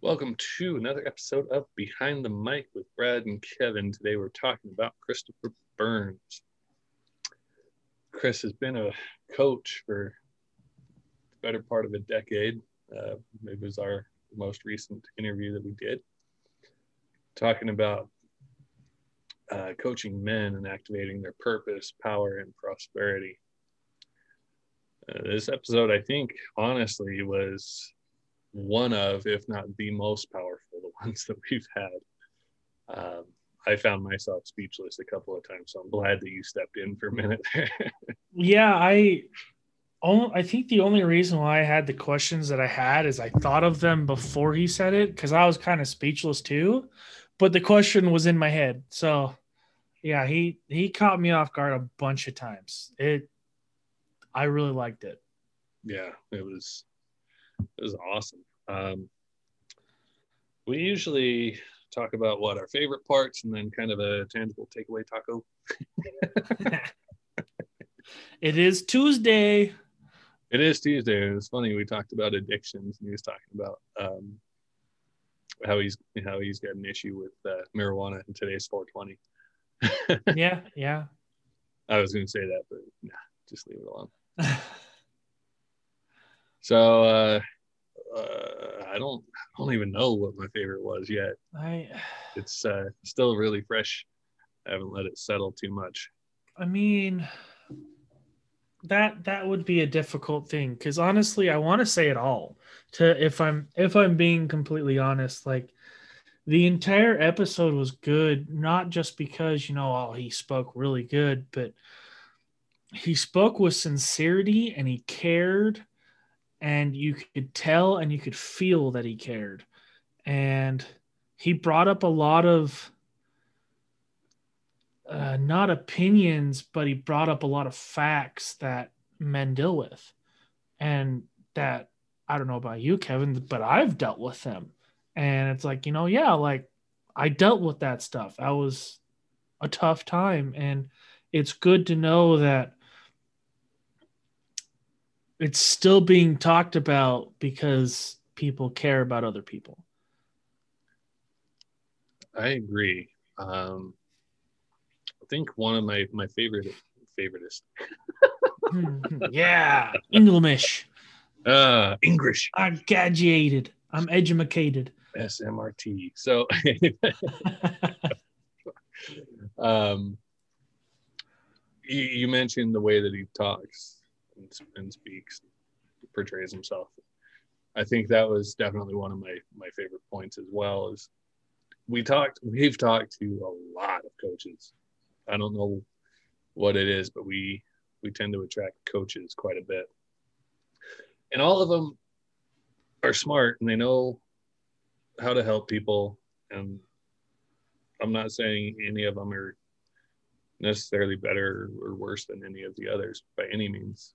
Welcome to another episode of Behind the Mic with Brad and Kevin. Today we're talking about Christopher Burns. Chris has been a coach for the better part of a decade. Uh, it was our most recent interview that we did, talking about uh, coaching men and activating their purpose, power, and prosperity. Uh, this episode, I think, honestly, was one of, if not the most powerful, the ones that we've had. Um, I found myself speechless a couple of times, so I'm glad that you stepped in for a minute. yeah, I, I think the only reason why I had the questions that I had is I thought of them before he said it because I was kind of speechless too, but the question was in my head. So, yeah, he he caught me off guard a bunch of times. It, I really liked it. Yeah, it was it was awesome. Um, we usually talk about what our favorite parts and then kind of a tangible takeaway taco. it is Tuesday. It is Tuesday. It's funny. We talked about addictions and he was talking about um, how he's how he's got an issue with uh, marijuana in today's 420. yeah, yeah. I was going to say that, but nah, just leave it alone. so uh, uh, I don't I don't even know what my favorite was yet. I it's uh, still really fresh. I haven't let it settle too much. I mean that that would be a difficult thing because honestly I want to say it all to if I'm if I'm being completely honest like the entire episode was good not just because you know oh he spoke really good but he spoke with sincerity and he cared and you could tell and you could feel that he cared. And he brought up a lot of uh, not opinions but he brought up a lot of facts that men deal with and that i don't know about you kevin but i've dealt with them. And it's like you know yeah like i dealt with that stuff. I was a tough time. And it's good to know that it's still being talked about because people care about other people. I agree. Um, I think one of my my favorite favoritist. yeah, English. Uh, English. I'm graduated. I'm educated. SMRT. So, um, you, you mentioned the way that he talks and, and speaks, portrays himself. I think that was definitely one of my my favorite points as well. Is we talked, we've talked to a lot of coaches. I don't know what it is, but we we tend to attract coaches quite a bit, and all of them are smart and they know how to help people. And I'm not saying any of them are necessarily better or worse than any of the others by any means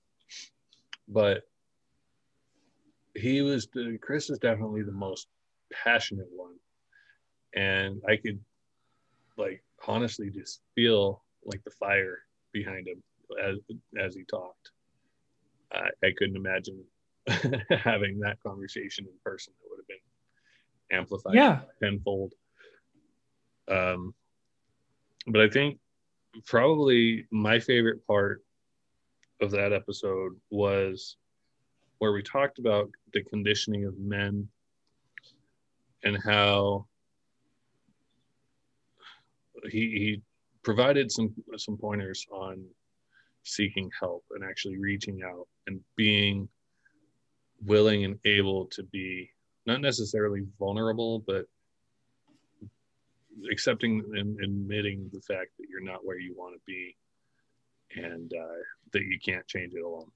but he was the Chris is definitely the most passionate one, and I could like honestly just feel like the fire behind him as as he talked. I, I couldn't imagine having that conversation in person. It would have been amplified yeah. tenfold. Um, but I think probably my favorite part of that episode was where we talked about the conditioning of men and how he, he provided some some pointers on seeking help and actually reaching out and being willing and able to be not necessarily vulnerable but accepting and admitting the fact that you're not where you want to be and uh, that you can't change it alone.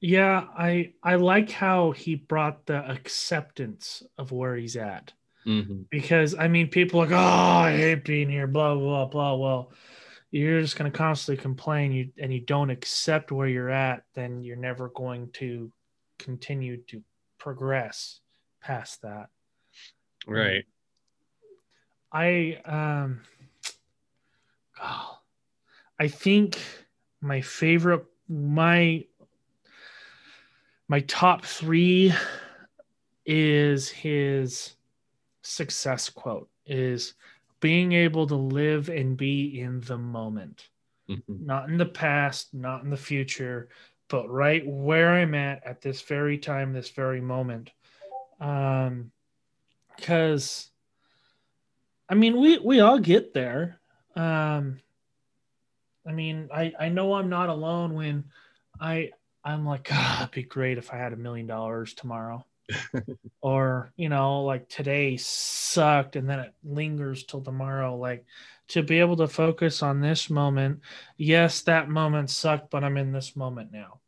Yeah, I I like how he brought the acceptance of where he's at. Mm-hmm. Because I mean, people are like, oh, I hate being here, blah blah blah. Well, you're just going to constantly complain, you and you don't accept where you're at, then you're never going to continue to progress past that. Right. I um. Oh, I think my favorite my my top three is his success quote is being able to live and be in the moment. Mhm. not in the past not in the future but right where i'm at at this very time this very moment. Um because i mean we we all get there. Um i mean i i know i'm not alone when i i'm like ah, it'd be great if i had a million dollars tomorrow or you know like today sucked and then it lingers till tomorrow like to be able to focus on this moment yes that moment sucked but i'm in this moment now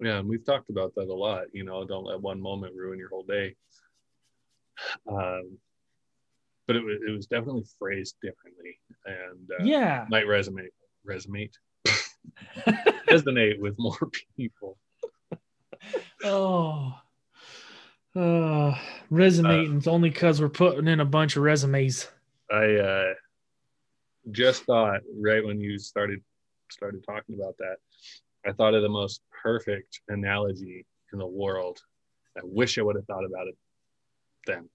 Yeah, and we've talked about that a lot. You know, don't let one moment ruin your whole day. Um, but it was it was definitely phrased differently, and uh, yeah might resonate resonate resonate with more people. oh oh resonating's only because we're putting in a bunch of resumes I uh, just thought right when you started started talking about that, I thought of the most perfect analogy in the world. I wish I would have thought about it then.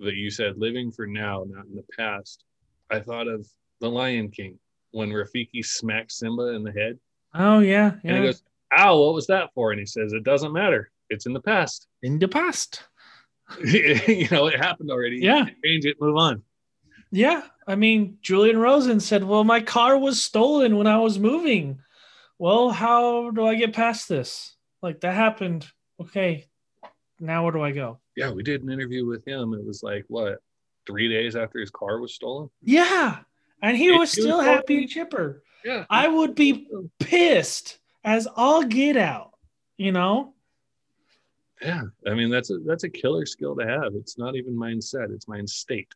That you said living for now, not in the past. I thought of the Lion King when Rafiki smacks Simba in the head, oh yeah and he goes, "Ow, what was that for?" And he says, "It doesn't matter. It's in the past. in the past you know, it happened already. Yeah. change it, move on." Yeah, I mean, Julian Rosen said, "Well, my car was stolen when I was moving. Well, how do I get past this? Like that happened. Okay, now where do I go? yeah, we did an interview with him. It was like what three days after his car was stolen. Yeah, and he was still happy and chipper. Yeah, I would be pissed as all get out. You know? yeah. I mean, that's a that's a killer skill to have. It's not even mindset; it's mind state.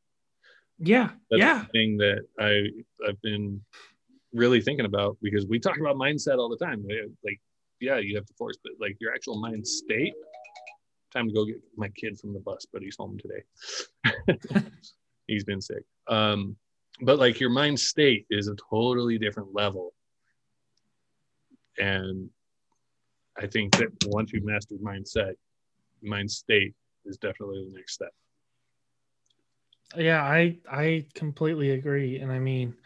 Yeah, That's yeah, the thing that I I've been really thinking about because we talk about mindset all the time. Like, yeah, you have to force, but like your actual mind state. Time to go get my kid from the bus, but he's home today. he's been sick. Um, but like your mind state is a totally different level. And I think that once you've mastered mindset, mind state is definitely the next step. yeah. I I completely agree, and I mean,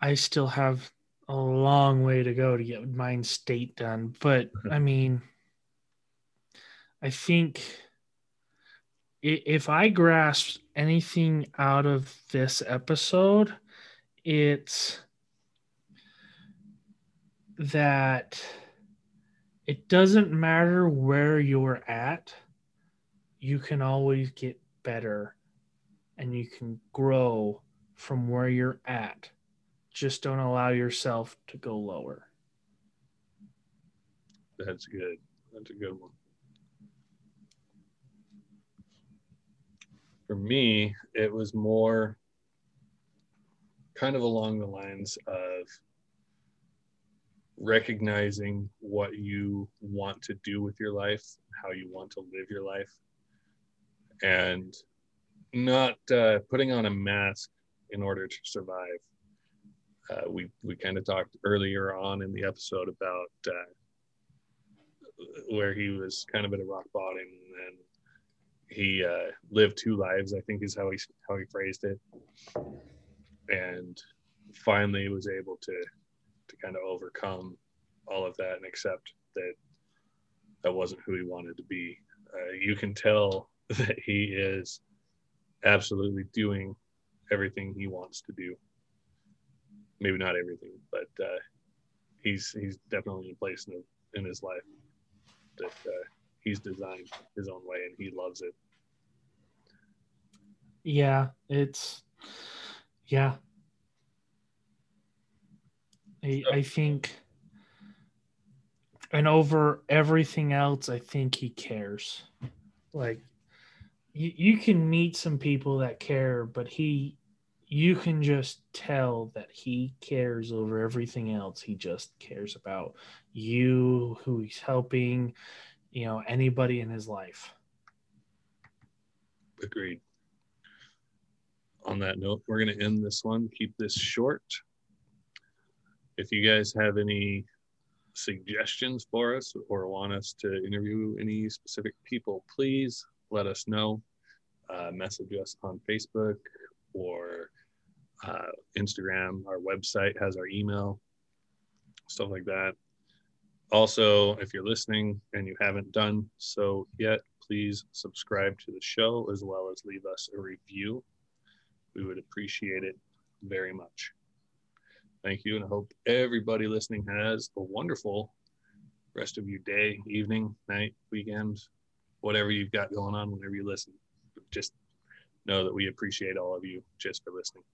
I still have a long way to go to get mind state done, but I mean, I think if I grasp anything out of this episode, it's that it doesn't matter where you're at, you can always get better and you can grow from where you're at. Just don't allow yourself to go lower. That's good. That's a good one. For me, it was more kind of along the lines of recognizing what you want to do with your life, how you want to live your life, and not uh, putting on a mask in order to survive. Uh, we we kind of talked earlier on in the episode about uh, where he was kind of at a rock bottom and he uh, lived two lives. I think is how he how he phrased it, and finally was able to to kind of overcome all of that and accept that that wasn't who he wanted to be. Uh, you can tell that he is absolutely doing everything he wants to do. Maybe not everything, but uh, he's he's definitely in a place in, in his life that uh, he's designed his own way and he loves it. Yeah, it's yeah. I, I think and over everything else, I think he cares. Like you, you can meet some people that care, but he you can just tell that he cares over everything else. He just cares about you, who he's helping, you know, anybody in his life. Agreed. On that note, we're going to end this one, keep this short. If you guys have any suggestions for us or want us to interview any specific people, please let us know. Uh, message us on Facebook or uh, Instagram. Our website has our email, stuff like that. Also, if you're listening and you haven't done so yet, please subscribe to the show as well as leave us a review. We would appreciate it very much. Thank you, and I hope everybody listening has a wonderful rest of your day, evening, night, weekend, whatever you've got going on whenever you listen. Just know that we appreciate all of you just for listening.